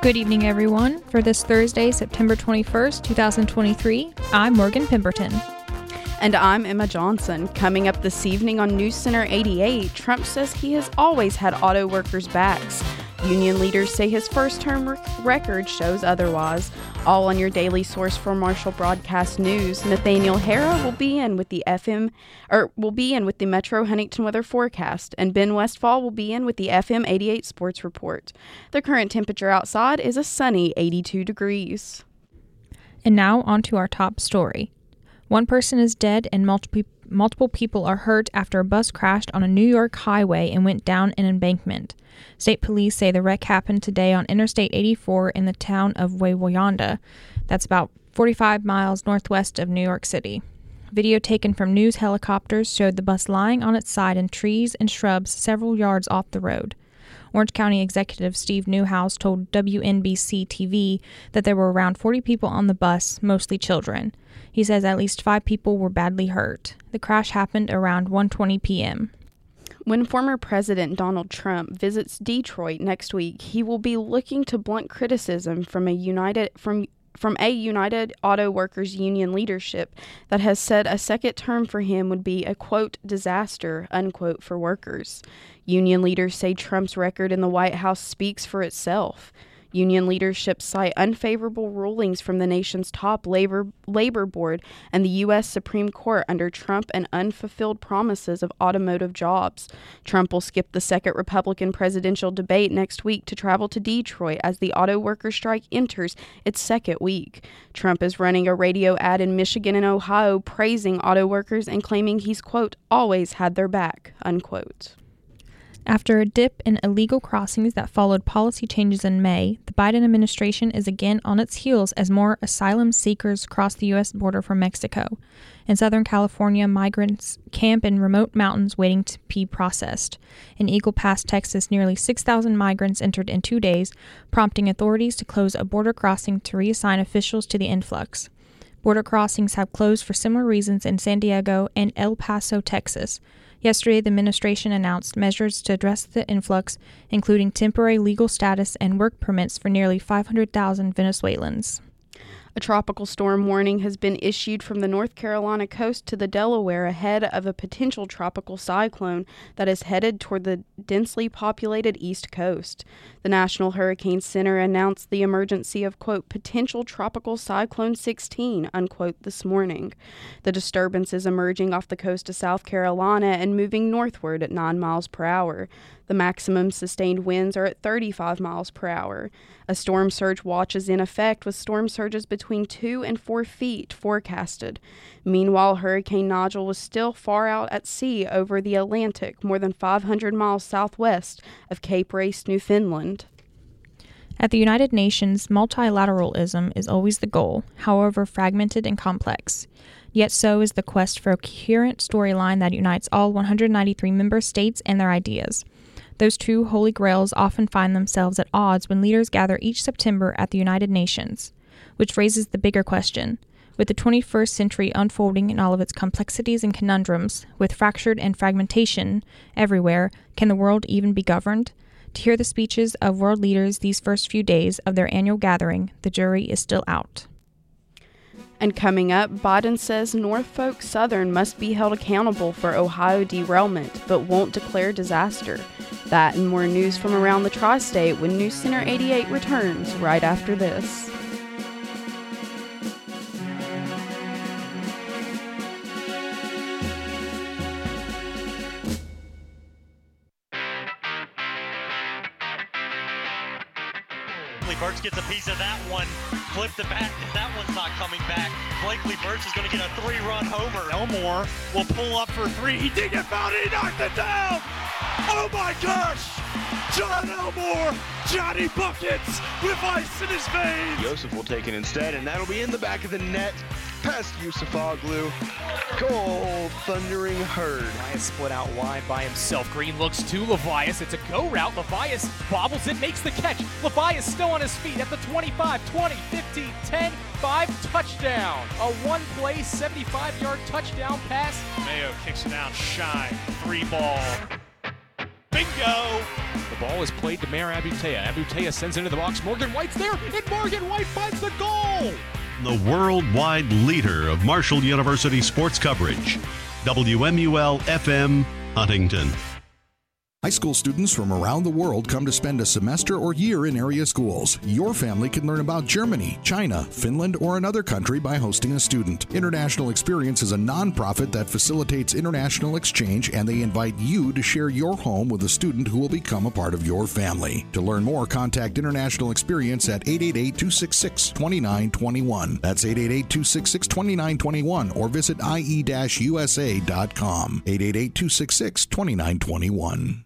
Good evening, everyone. For this Thursday, September 21st, 2023, I'm Morgan Pemberton. And I'm Emma Johnson. Coming up this evening on News Center 88, Trump says he has always had auto workers' backs. Union leaders say his first term rec- record shows otherwise. All on your daily source for Marshall Broadcast News. Nathaniel Harrah will be in with the FM or er, will be in with the Metro Huntington weather forecast, and Ben Westfall will be in with the FM 88 sports report. The current temperature outside is a sunny 82 degrees. And now on to our top story. One person is dead and multiple multiple people are hurt after a bus crashed on a New York highway and went down an embankment. State police say the wreck happened today on Interstate 84 in the town of Wawayanda. That's about 45 miles northwest of New York City. Video taken from news helicopters showed the bus lying on its side in trees and shrubs several yards off the road. Orange County Executive Steve Neuhaus told WNBC TV that there were around 40 people on the bus, mostly children. He says at least 5 people were badly hurt. The crash happened around 1:20 p.m. When former President Donald Trump visits Detroit next week, he will be looking to blunt criticism from a United from from a United Auto Workers Union leadership that has said a second term for him would be a quote disaster unquote for workers. Union leaders say Trump's record in the White House speaks for itself. Union leadership cite unfavorable rulings from the nation's top labor labor board and the U.S. Supreme Court under Trump and unfulfilled promises of automotive jobs. Trump will skip the second Republican presidential debate next week to travel to Detroit as the auto worker strike enters its second week. Trump is running a radio ad in Michigan and Ohio praising auto workers and claiming he's quote always had their back unquote. After a dip in illegal crossings that followed policy changes in May, the Biden administration is again on its heels as more asylum seekers cross the U.S. border from Mexico. In Southern California, migrants camp in remote mountains waiting to be processed. In Eagle Pass, Texas, nearly 6,000 migrants entered in two days, prompting authorities to close a border crossing to reassign officials to the influx. Border crossings have closed for similar reasons in San Diego and El Paso, Texas. Yesterday, the administration announced measures to address the influx, including temporary legal status and work permits for nearly 500,000 Venezuelans. A tropical storm warning has been issued from the North Carolina coast to the Delaware ahead of a potential tropical cyclone that is headed toward the densely populated East Coast. The National Hurricane Center announced the emergency of, quote, potential tropical cyclone 16, unquote, this morning. The disturbance is emerging off the coast of South Carolina and moving northward at 9 miles per hour. The maximum sustained winds are at 35 miles per hour. A storm surge watch is in effect with storm surges between 2 and 4 feet forecasted. Meanwhile, Hurricane Nigel was still far out at sea over the Atlantic, more than 500 miles southwest of Cape Race, Newfoundland. At the United Nations, multilateralism is always the goal, however fragmented and complex. Yet so is the quest for a coherent storyline that unites all 193 member states and their ideas. Those two holy grails often find themselves at odds when leaders gather each September at the United Nations, which raises the bigger question. With the 21st century unfolding in all of its complexities and conundrums, with fractured and fragmentation everywhere, can the world even be governed? To hear the speeches of world leaders these first few days of their annual gathering, the jury is still out. And coming up, Biden says Norfolk Southern must be held accountable for Ohio derailment, but won't declare disaster. That and more news from around the tri state when News Center 88 returns right after this. Burks gets a piece of that one, flipped it back, and that one's not coming back. Blakely Burks is going to get a three-run homer. Elmore will pull up for three. He did get fouled, he knocked it down! Oh my gosh! John Elmore, Johnny Buckets with ice in his veins. Joseph will take it instead, and that'll be in the back of the net. Past Yusuf Aglu. Goal, thundering herd. Levias split out wide by himself. Green looks to Levias. It's a go route. Levias bobbles it, makes the catch. Levias still on his feet at the 25, 20, 15, 10, 5, touchdown. A one play, 75 yard touchdown pass. Mayo kicks it out, shy, three ball. Bingo! The ball is played to Mayor Abutea. Abutea sends it into the box. Morgan White's there, and Morgan White finds the goal. The worldwide leader of Marshall University sports coverage. WMUL FM, Huntington. High school students from around the world come to spend a semester or year in area schools. Your family can learn about Germany, China, Finland, or another country by hosting a student. International Experience is a nonprofit that facilitates international exchange, and they invite you to share your home with a student who will become a part of your family. To learn more, contact International Experience at 888 266 2921. That's 888 266 2921 or visit ie usa.com. 888 266 2921.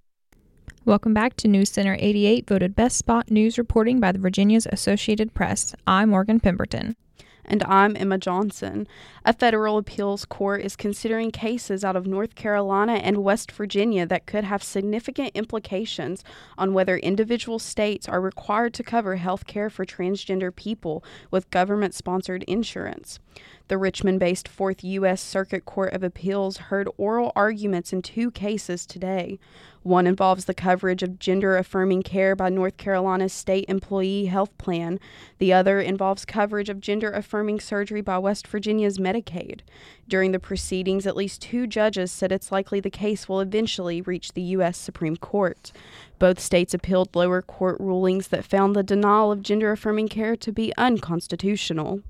Welcome back to News Center 88, voted best spot news reporting by the Virginia's Associated Press. I'm Morgan Pemberton. And I'm Emma Johnson. A federal appeals court is considering cases out of North Carolina and West Virginia that could have significant implications on whether individual states are required to cover health care for transgender people with government sponsored insurance. The Richmond based Fourth U.S. Circuit Court of Appeals heard oral arguments in two cases today. One involves the coverage of gender affirming care by North Carolina's state employee health plan. The other involves coverage of gender affirming surgery by West Virginia's Medicaid. During the proceedings, at least two judges said it's likely the case will eventually reach the U.S. Supreme Court. Both states appealed lower court rulings that found the denial of gender affirming care to be unconstitutional.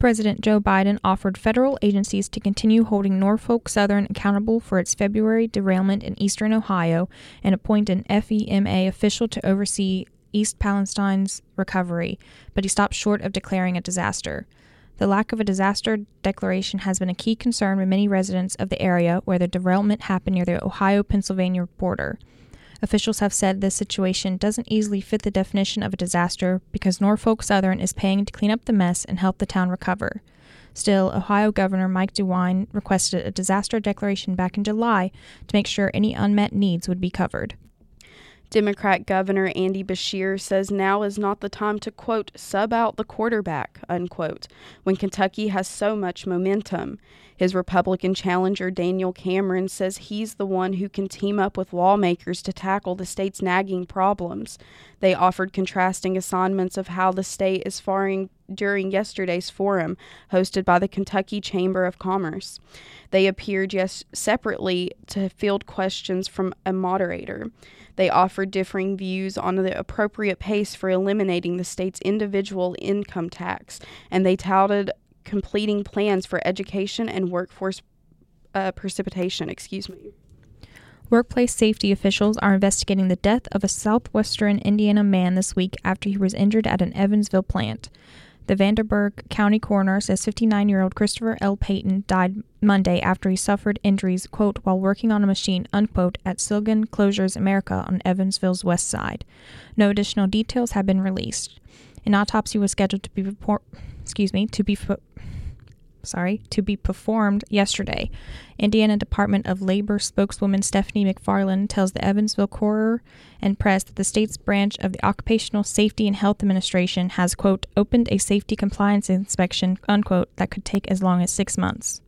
President Joe Biden offered federal agencies to continue holding Norfolk Southern accountable for its February derailment in eastern Ohio and appoint an FEMA official to oversee East Palestine's recovery, but he stopped short of declaring a disaster. The lack of a disaster declaration has been a key concern with many residents of the area where the derailment happened near the Ohio Pennsylvania border. Officials have said this situation doesn't easily fit the definition of a disaster because Norfolk Southern is paying to clean up the mess and help the town recover. Still, Ohio Governor Mike DeWine requested a disaster declaration back in July to make sure any unmet needs would be covered. Democrat Governor Andy Beshear says now is not the time to, quote, sub out the quarterback, unquote, when Kentucky has so much momentum. His Republican challenger, Daniel Cameron, says he's the one who can team up with lawmakers to tackle the state's nagging problems. They offered contrasting assignments of how the state is faring during yesterday's forum hosted by the Kentucky Chamber of Commerce. They appeared yes separately to field questions from a moderator. They offered differing views on the appropriate pace for eliminating the state's individual income tax, and they touted completing plans for education and workforce uh, precipitation. Excuse me. Workplace safety officials are investigating the death of a southwestern Indiana man this week after he was injured at an Evansville plant. The Vanderburgh County coroner says 59 year old Christopher L. Payton died Monday after he suffered injuries, quote, while working on a machine, unquote, at Silgan Closures America on Evansville's west side. No additional details have been released. An autopsy was scheduled to be report, excuse me, to be sorry, to be performed yesterday. Indiana Department of Labor spokeswoman Stephanie McFarland tells the Evansville Courier and Press that the state's branch of the Occupational Safety and Health Administration has, quote, opened a safety compliance inspection, unquote, that could take as long as six months.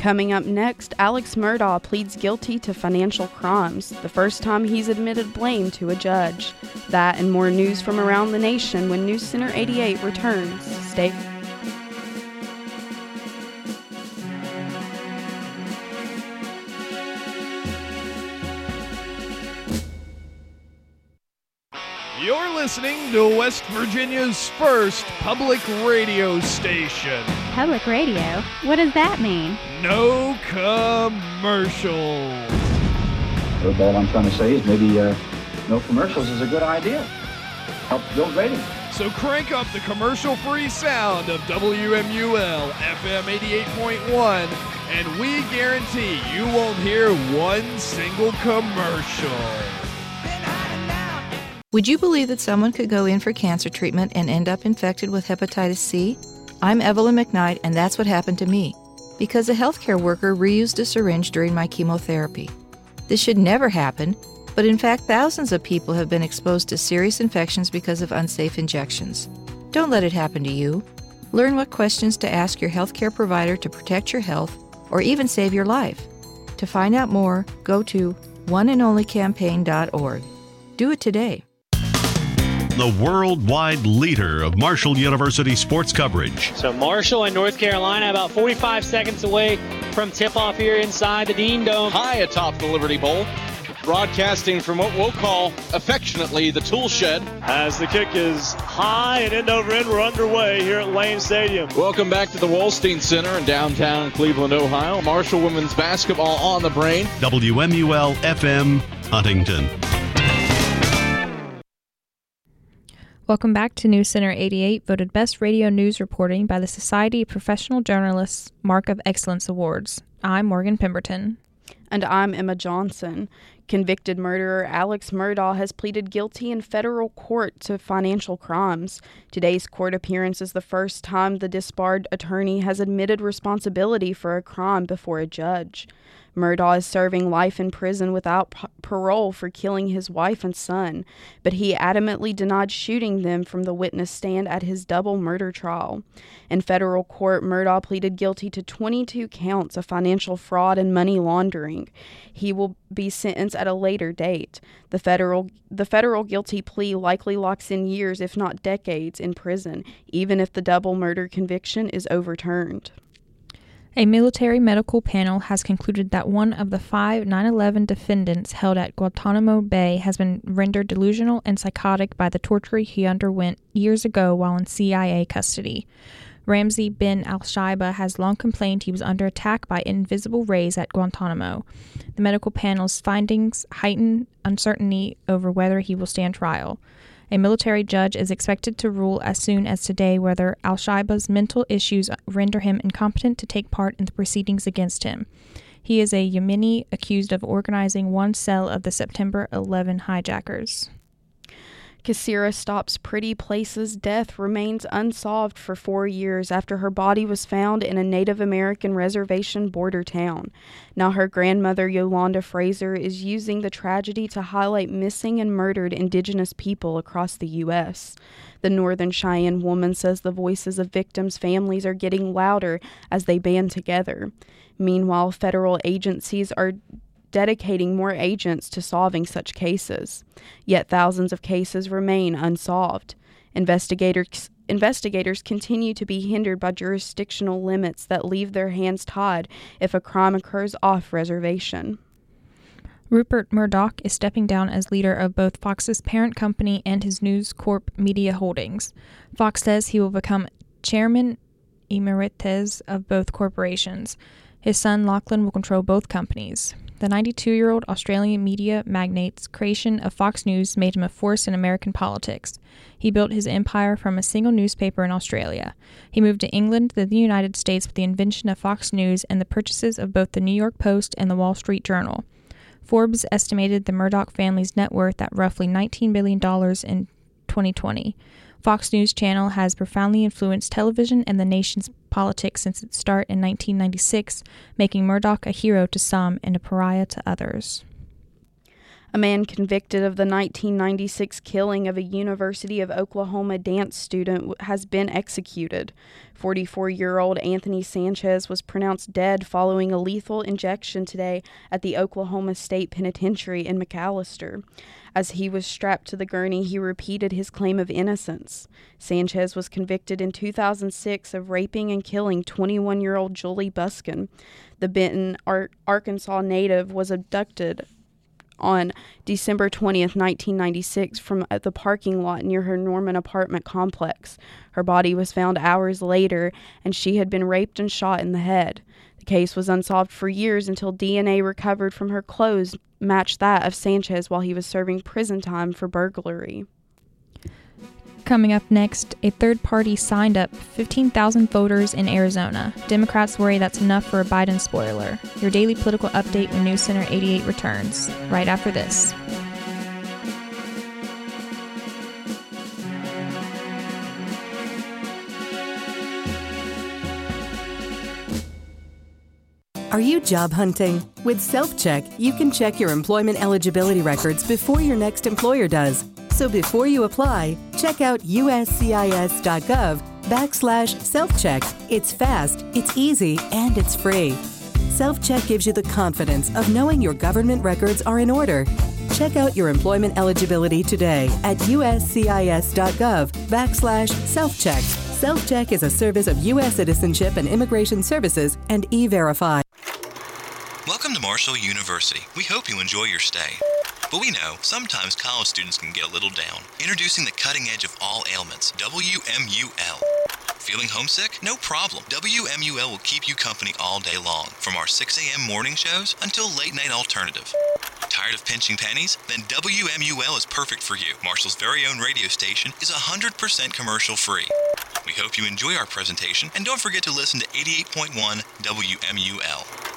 Coming up next, Alex Murdaugh pleads guilty to financial crimes, the first time he's admitted blame to a judge. That and more news from around the nation when News Center 88 returns. Stay You're listening to West Virginia's first public radio station. Public radio? What does that mean? No commercials. Well, all I'm trying to say is maybe uh, no commercials is a good idea. Help build ratings. So crank up the commercial free sound of WMUL FM 88.1, and we guarantee you won't hear one single commercial. Would you believe that someone could go in for cancer treatment and end up infected with hepatitis C? I'm Evelyn McKnight, and that's what happened to me because a healthcare worker reused a syringe during my chemotherapy. This should never happen, but in fact, thousands of people have been exposed to serious infections because of unsafe injections. Don't let it happen to you. Learn what questions to ask your healthcare provider to protect your health or even save your life. To find out more, go to oneandonlycampaign.org. Do it today the worldwide leader of Marshall University sports coverage. So, Marshall and North Carolina about 45 seconds away from tip off here inside the Dean Dome. High atop the Liberty Bowl. Broadcasting from what we'll call affectionately the tool shed. As the kick is high and end over end, we're underway here at Lane Stadium. Welcome back to the Wolstein Center in downtown Cleveland, Ohio. Marshall women's basketball on the brain. WMUL FM Huntington. Welcome back to News Center 88, voted Best Radio News Reporting by the Society of Professional Journalists Mark of Excellence Awards. I'm Morgan Pemberton. And I'm Emma Johnson. Convicted murderer Alex Murdaugh has pleaded guilty in federal court to financial crimes. Today's court appearance is the first time the disbarred attorney has admitted responsibility for a crime before a judge. Murdaugh is serving life in prison without p- parole for killing his wife and son, but he adamantly denied shooting them from the witness stand at his double murder trial. In federal court, Murdaugh pleaded guilty to 22 counts of financial fraud and money laundering. He will be sentenced at a later date. The federal the federal guilty plea likely locks in years if not decades in prison, even if the double murder conviction is overturned. A military medical panel has concluded that one of the five 9 11 defendants held at Guantanamo Bay has been rendered delusional and psychotic by the torture he underwent years ago while in CIA custody. Ramzi bin al Shibh has long complained he was under attack by invisible rays at Guantanamo. The medical panel's findings heighten uncertainty over whether he will stand trial. A military judge is expected to rule as soon as today whether Al Shibh's mental issues render him incompetent to take part in the proceedings against him. He is a Yemeni accused of organizing one cell of the September 11 hijackers. Kaysera Stops Pretty Places' death remains unsolved for four years after her body was found in a Native American reservation border town. Now, her grandmother, Yolanda Fraser, is using the tragedy to highlight missing and murdered Indigenous people across the U.S. The Northern Cheyenne woman says the voices of victims' families are getting louder as they band together. Meanwhile, federal agencies are dedicating more agents to solving such cases. Yet thousands of cases remain unsolved. Investigators investigators continue to be hindered by jurisdictional limits that leave their hands tied if a crime occurs off reservation. Rupert Murdoch is stepping down as leader of both Fox's parent company and his News Corp Media Holdings. Fox says he will become chairman emeritus of both corporations. His son Lachlan will control both companies. The 92 year old Australian media magnate's creation of Fox News made him a force in American politics. He built his empire from a single newspaper in Australia. He moved to England, then the United States with the invention of Fox News and the purchases of both the New York Post and the Wall Street Journal. Forbes estimated the Murdoch family's net worth at roughly $19 billion in 2020. Fox News Channel has profoundly influenced television and the nation's politics since its start in 1996, making Murdoch a hero to some and a pariah to others. A man convicted of the 1996 killing of a University of Oklahoma dance student has been executed. 44 year old Anthony Sanchez was pronounced dead following a lethal injection today at the Oklahoma State Penitentiary in McAlester. As he was strapped to the gurney, he repeated his claim of innocence. Sanchez was convicted in 2006 of raping and killing 21 year old Juli Busken. The Benton, Ar- Arkansas native was abducted on December 20th, 1996, from uh, the parking lot near her Norman apartment complex. Her body was found hours later, and she had been raped and shot in the head. The case was unsolved for years until DNA recovered from her clothes matched that of Sanchez while he was serving prison time for burglary. Coming up next, a third party signed up 15,000 voters in Arizona. Democrats worry that's enough for a Biden spoiler. Your daily political update when News Center 88 returns, right after this. Are you job hunting? With SelfCheck, you can check your employment eligibility records before your next employer does. So before you apply, check out uscis.gov backslash self-check. It's fast, it's easy, and it's free. Self-check gives you the confidence of knowing your government records are in order. Check out your employment eligibility today at uscis.gov backslash self-check. Self-check is a service of U.S. Citizenship and Immigration Services and E-Verify. Welcome to Marshall University. We hope you enjoy your stay. But we know sometimes college students can get a little down. Introducing the cutting edge of all ailments, WMUL. Feeling homesick? No problem. WMUL will keep you company all day long, from our 6 a.m. morning shows until late night alternative. Tired of pinching pennies? Then WMUL is perfect for you. Marshall's very own radio station is 100% commercial free. We hope you enjoy our presentation and don't forget to listen to 88.1 WMUL.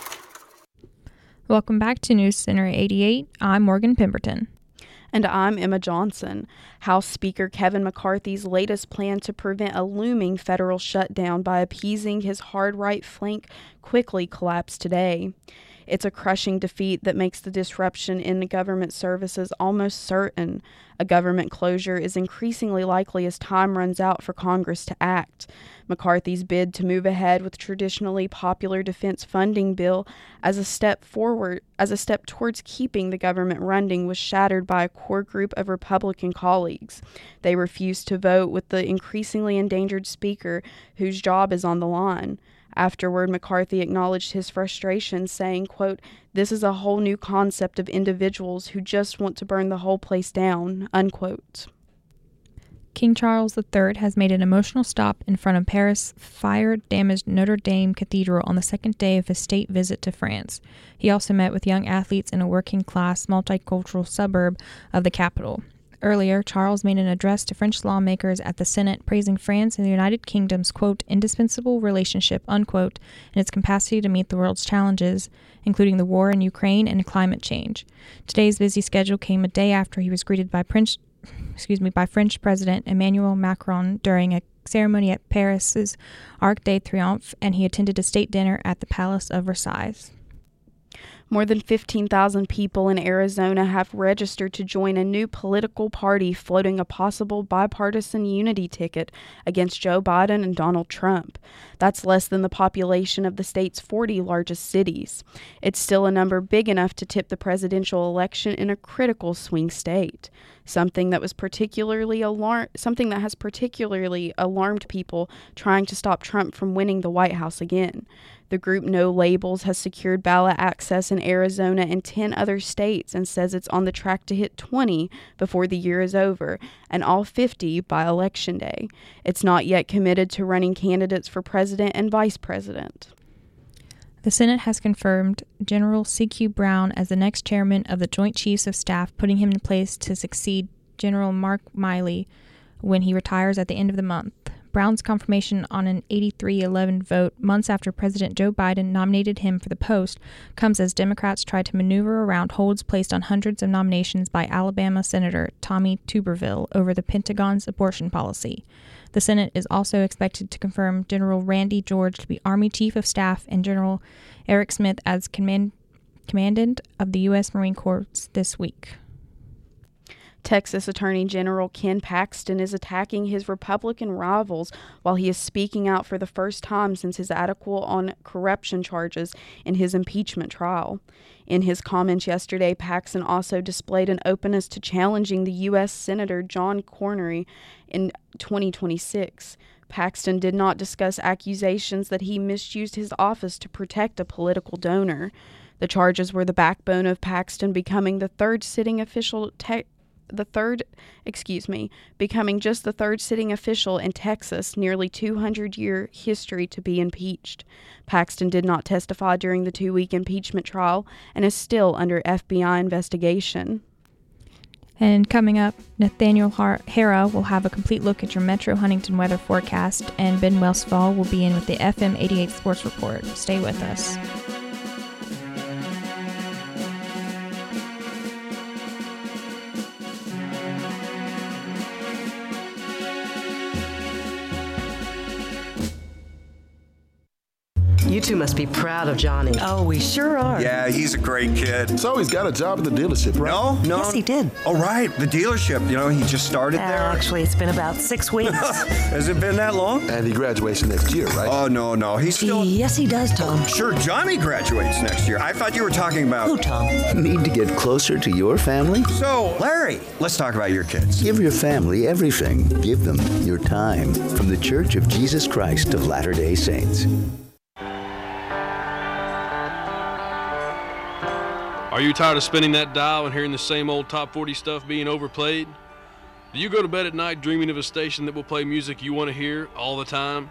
Welcome back to News Center 88. I'm Morgan Pemberton. And I'm Emma Johnson. House Speaker Kevin McCarthy's latest plan to prevent a looming federal shutdown by appeasing his hard right flank quickly collapsed today. It's a crushing defeat that makes the disruption in government services almost certain. A government closure is increasingly likely as time runs out for Congress to act. McCarthy's bid to move ahead with traditionally popular defense funding bill as a step forward as a step towards keeping the government running was shattered by a core group of Republican colleagues. They refused to vote with the increasingly endangered speaker whose job is on the line. Afterward, McCarthy acknowledged his frustration, saying, quote, This is a whole new concept of individuals who just want to burn the whole place down, unquote. King Charles III has made an emotional stop in front of Paris' fire damaged Notre Dame Cathedral on the second day of his state visit to France. He also met with young athletes in a working class, multicultural suburb of the capital. Earlier, Charles made an address to French lawmakers at the Senate praising France and the United Kingdom's, quote, indispensable relationship, unquote, and its capacity to meet the world's challenges, including the war in Ukraine and climate change. Today's busy schedule came a day after he was greeted by Prince, excuse me, by French President Emmanuel Macron during a ceremony at Paris's Arc de Triomphe, and he attended a state dinner at the Palace of Versailles. More than 15,000 people in Arizona have registered to join a new political party floating a possible bipartisan unity ticket against Joe Biden and Donald Trump. That's less than the population of the state's 40 largest cities. It's still a number big enough to tip the presidential election in a critical swing state. Something that was particularly alarm something that has particularly alarmed people trying to stop Trump from winning the White House again. The group No Labels has secured ballot access in Arizona and 10 other states and says it's on the track to hit 20 before the year is over and all 50 by election day. It's not yet committed to running candidates for president and vice president. The Senate has confirmed General C.Q. Brown as the next chairman of the Joint Chiefs of Staff, putting him in place to succeed General Mark Milley when he retires at the end of the month. Brown's confirmation on an 83 11 vote months after President Joe Biden nominated him for the post comes as Democrats try to maneuver around holds placed on hundreds of nominations by Alabama Senator Tommy Tuberville over the Pentagon's abortion policy. The Senate is also expected to confirm General Randy George to be Army Chief of Staff and General Eric Smith as command- Commandant of the U.S. Marine Corps this week. Texas Attorney General Ken Paxton is attacking his Republican rivals while he is speaking out for the first time since his article on corruption charges in his impeachment trial. In his comments yesterday, Paxton also displayed an openness to challenging the U.S. Senator John Cornyn in 2026. Paxton did not discuss accusations that he misused his office to protect a political donor. The charges were the backbone of Paxton becoming the third sitting official the third, excuse me, becoming just the third sitting official in Texas, nearly 200 year history to be impeached. Paxton did not testify during the two week impeachment trial and is still under FBI investigation. And coming up, Nathaniel Har- Harrah will have a complete look at your Metro Huntington weather forecast, and Ben Westfall will be in with the FM 88 Sports Report. Stay with us. Two must be proud of Johnny. Oh, we sure are. Yeah, he's a great kid. So he's got a job at the dealership, right? No, no. Yes, he did. Oh, right, the dealership. You know, he just started Uh, there. Actually, it's been about six weeks. Has it been that long? And he graduates next year, right? Oh, no, no. He's still. yes, he does, Tom. Sure, Johnny graduates next year. I thought you were talking about. Who, Tom? Need to get closer to your family? So, Larry, let's talk about your kids. Give your family everything. Give them your time. From the Church of Jesus Christ of Latter day Saints. Are you tired of spinning that dial and hearing the same old top 40 stuff being overplayed? Do you go to bed at night dreaming of a station that will play music you want to hear all the time?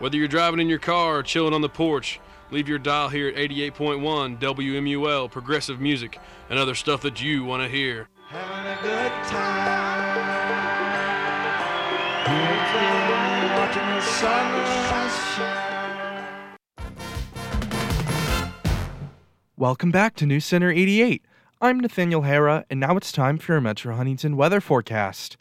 Whether you're driving in your car or chilling on the porch, leave your dial here at 88.1 WMUL, progressive music, and other stuff that you want to hear. Having a good time. Watching the sunrise Welcome back to News Center 88. I'm Nathaniel Harrah, and now it's time for your Metro Huntington weather forecast.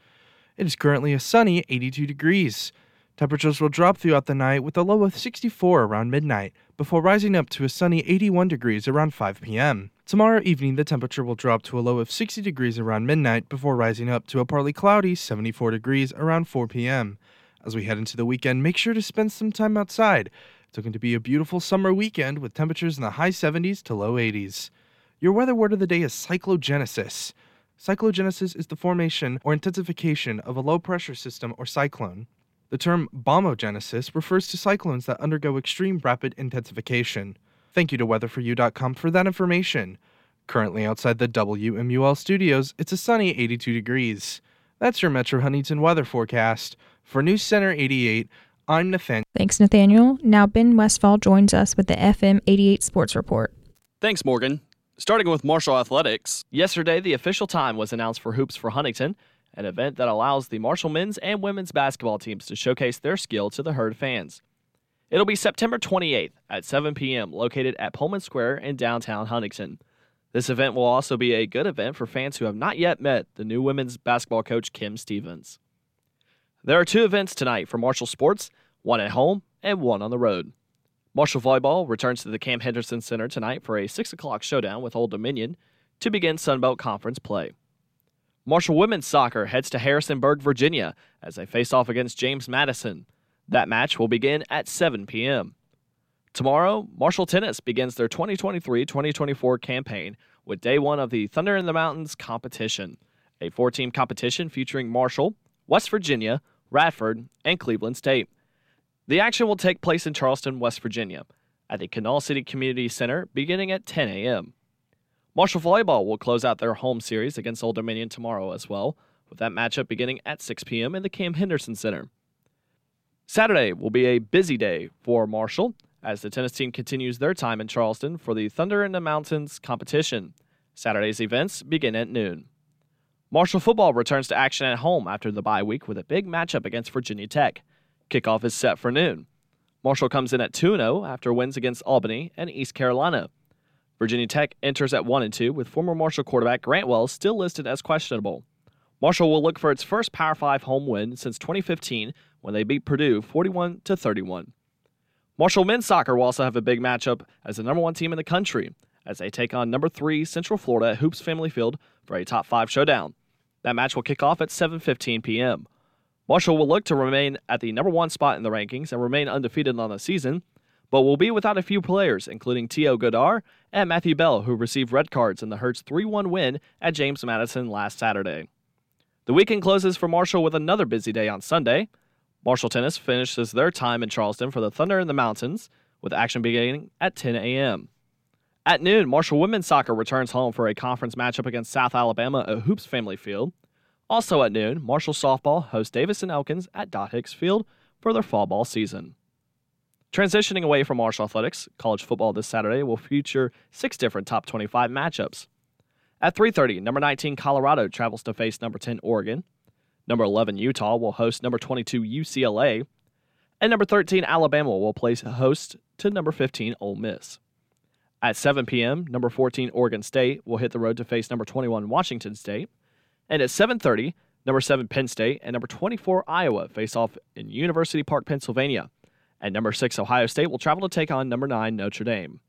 It is currently a sunny 82 degrees. Temperatures will drop throughout the night with a low of 64 around midnight, before rising up to a sunny 81 degrees around 5 p.m. Tomorrow evening, the temperature will drop to a low of 60 degrees around midnight, before rising up to a partly cloudy 74 degrees around 4 p.m. As we head into the weekend, make sure to spend some time outside. It's going to be a beautiful summer weekend with temperatures in the high 70s to low 80s. Your weather word of the day is cyclogenesis. Cyclogenesis is the formation or intensification of a low pressure system or cyclone. The term bombogenesis refers to cyclones that undergo extreme rapid intensification. Thank you to weatherforyou.com for that information. Currently outside the WMUL studios, it's a sunny 82 degrees. That's your Metro Huntington weather forecast. For News Center 88, I'm Nathaniel. Thanks, Nathaniel. Now, Ben Westfall joins us with the FM 88 Sports Report. Thanks, Morgan. Starting with Marshall Athletics, yesterday the official time was announced for Hoops for Huntington, an event that allows the Marshall men's and women's basketball teams to showcase their skill to the herd fans. It'll be September 28th at 7 p.m., located at Pullman Square in downtown Huntington. This event will also be a good event for fans who have not yet met the new women's basketball coach Kim Stevens. There are two events tonight for Marshall Sports, one at home and one on the road. Marshall Volleyball returns to the Cam Henderson Center tonight for a 6 o'clock showdown with Old Dominion to begin Sunbelt Conference play. Marshall Women's Soccer heads to Harrisonburg, Virginia as they face off against James Madison. That match will begin at 7 p.m. Tomorrow, Marshall Tennis begins their 2023 2024 campaign with day one of the Thunder in the Mountains competition, a four team competition featuring Marshall, West Virginia, Radford, and Cleveland State. The action will take place in Charleston, West Virginia, at the Kanawha City Community Center beginning at 10 a.m. Marshall Volleyball will close out their home series against Old Dominion tomorrow as well, with that matchup beginning at 6 p.m. in the Cam Henderson Center. Saturday will be a busy day for Marshall as the tennis team continues their time in Charleston for the Thunder in the Mountains competition. Saturday's events begin at noon. Marshall football returns to action at home after the bye week with a big matchup against Virginia Tech. Kickoff is set for noon. Marshall comes in at 2 0 after wins against Albany and East Carolina. Virginia Tech enters at 1 2 with former Marshall quarterback Grant Wells still listed as questionable. Marshall will look for its first Power 5 home win since 2015 when they beat Purdue 41 31. Marshall men's soccer will also have a big matchup as the number one team in the country as they take on number three Central Florida at Hoops Family Field for a top five showdown. That match will kick off at 7:15 p.m. Marshall will look to remain at the number one spot in the rankings and remain undefeated on the season, but will be without a few players, including T.O. Godar and Matthew Bell, who received red cards in the Herd's 3 1 win at James Madison last Saturday. The weekend closes for Marshall with another busy day on Sunday. Marshall Tennis finishes their time in Charleston for the Thunder in the Mountains, with action beginning at 10 a.m. At noon, Marshall Women's Soccer returns home for a conference matchup against South Alabama at Hoops Family Field. Also at noon, Marshall Softball hosts Davis and Elkins at Dot Hicks Field for their fall ball season. Transitioning away from Marshall Athletics, college football this Saturday will feature six different top 25 matchups. At 3:30, number 19 Colorado travels to face number 10 Oregon. Number 11 Utah will host number 22 UCLA, and number 13 Alabama will place host to number 15 Ole Miss. At 7 p.m., number 14 Oregon State will hit the road to face number 21 Washington State, and at 7:30, number 7 Penn State and number 24 Iowa face off in University Park, Pennsylvania, and number 6 Ohio State will travel to take on number 9 Notre Dame.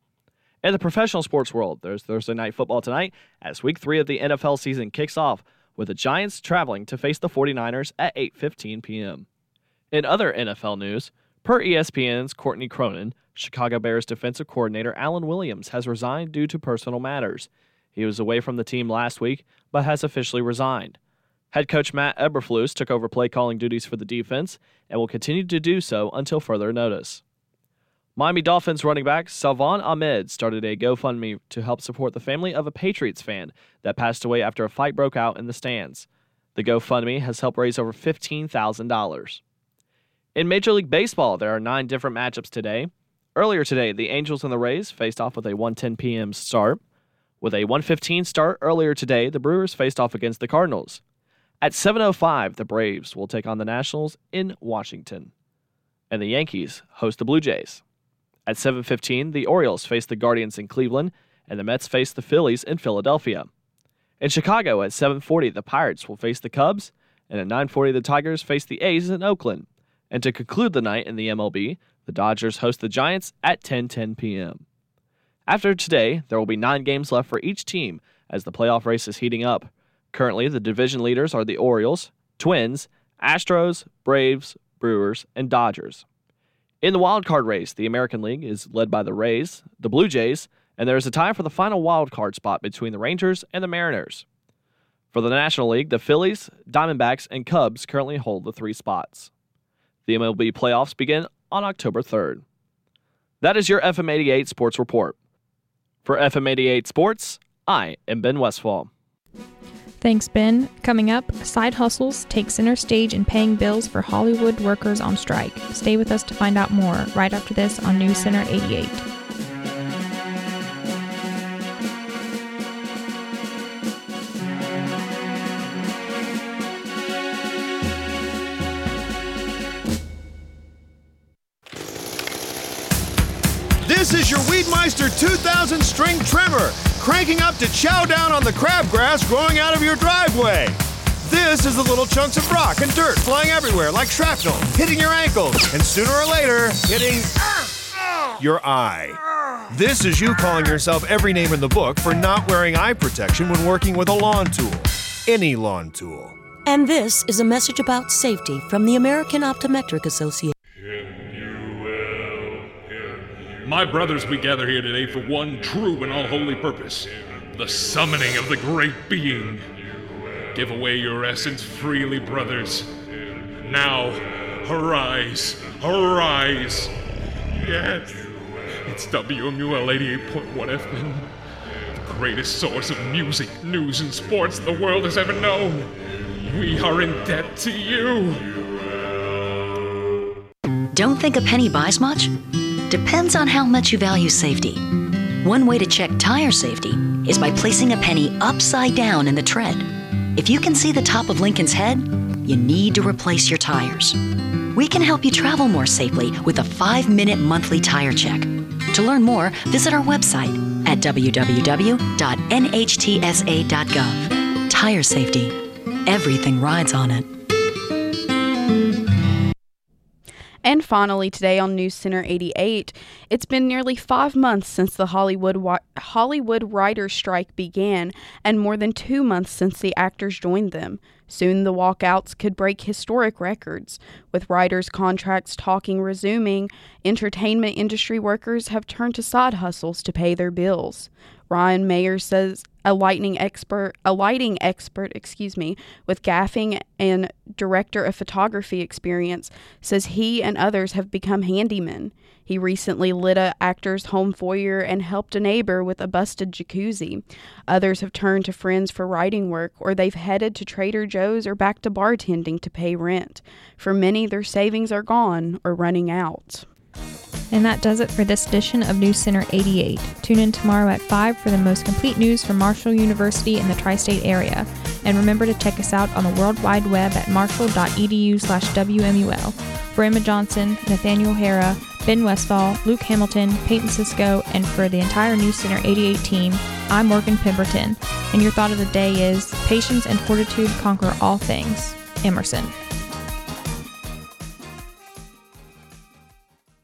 In the professional sports world, there's Thursday night football tonight as week 3 of the NFL season kicks off with the Giants traveling to face the 49ers at 8:15 p.m. In other NFL news, per ESPN's Courtney Cronin, Chicago Bears defensive coordinator Alan Williams has resigned due to personal matters. He was away from the team last week, but has officially resigned. Head coach Matt Eberflus took over play calling duties for the defense and will continue to do so until further notice. Miami Dolphins running back Salvon Ahmed started a GoFundMe to help support the family of a Patriots fan that passed away after a fight broke out in the stands. The GoFundMe has helped raise over $15,000. In Major League Baseball, there are nine different matchups today. Earlier today, the Angels and the Rays faced off with a 1:10 p.m. start. With a 1:15 start earlier today, the Brewers faced off against the Cardinals. At 7:05, the Braves will take on the Nationals in Washington, and the Yankees host the Blue Jays. At 7:15, the Orioles face the Guardians in Cleveland, and the Mets face the Phillies in Philadelphia. In Chicago, at 7:40, the Pirates will face the Cubs, and at 9:40, the Tigers face the A's in Oakland. And to conclude the night in the MLB, the Dodgers host the Giants at 10:10 p.m. After today, there will be 9 games left for each team as the playoff race is heating up. Currently, the division leaders are the Orioles, Twins, Astros, Braves, Brewers, and Dodgers. In the wild card race, the American League is led by the Rays, the Blue Jays, and there is a tie for the final wild card spot between the Rangers and the Mariners. For the National League, the Phillies, Diamondbacks, and Cubs currently hold the three spots. The MLB playoffs begin on October 3rd. That is your FM 88 Sports Report. For FM 88 Sports, I am Ben Westfall. Thanks, Ben. Coming up, side hustles take center stage in paying bills for Hollywood workers on strike. Stay with us to find out more right after this on News Center 88. This is your Weedmeister 2000 string trimmer, cranking up to chow down on the crabgrass growing out of your driveway. This is the little chunks of rock and dirt flying everywhere like shrapnel, hitting your ankles, and sooner or later, hitting your eye. This is you calling yourself every name in the book for not wearing eye protection when working with a lawn tool. Any lawn tool. And this is a message about safety from the American Optometric Association. My brothers, we gather here today for one true and all holy purpose the summoning of the great being. Give away your essence freely, brothers. Now, arise, arise. Yes, it's WMUL 88.1 FM, the greatest source of music, news, and sports the world has ever known. We are in debt to you. Don't think a penny buys much? Depends on how much you value safety. One way to check tire safety is by placing a penny upside down in the tread. If you can see the top of Lincoln's head, you need to replace your tires. We can help you travel more safely with a five minute monthly tire check. To learn more, visit our website at www.nhtsa.gov. Tire safety. Everything rides on it. And finally, today on News Center 88, it's been nearly five months since the Hollywood wi- Hollywood writers' strike began, and more than two months since the actors joined them. Soon, the walkouts could break historic records. With writers' contracts talking resuming, entertainment industry workers have turned to side hustles to pay their bills. Ryan Mayer says a lighting expert, a lighting expert, excuse me, with gaffing and director of photography experience, says he and others have become handymen. He recently lit a actor's home foyer and helped a neighbor with a busted jacuzzi. Others have turned to friends for writing work, or they've headed to Trader Joe's or back to bartending to pay rent. For many, their savings are gone or running out. And that does it for this edition of News Center 88. Tune in tomorrow at 5 for the most complete news from Marshall University in the tri state area. And remember to check us out on the World Wide Web at marshall.edu slash WMUL. For Emma Johnson, Nathaniel Harrah, Ben Westfall, Luke Hamilton, Peyton Cisco, and for the entire News Center 88 team, I'm Morgan Pemberton. And your thought of the day is Patience and fortitude conquer all things. Emerson.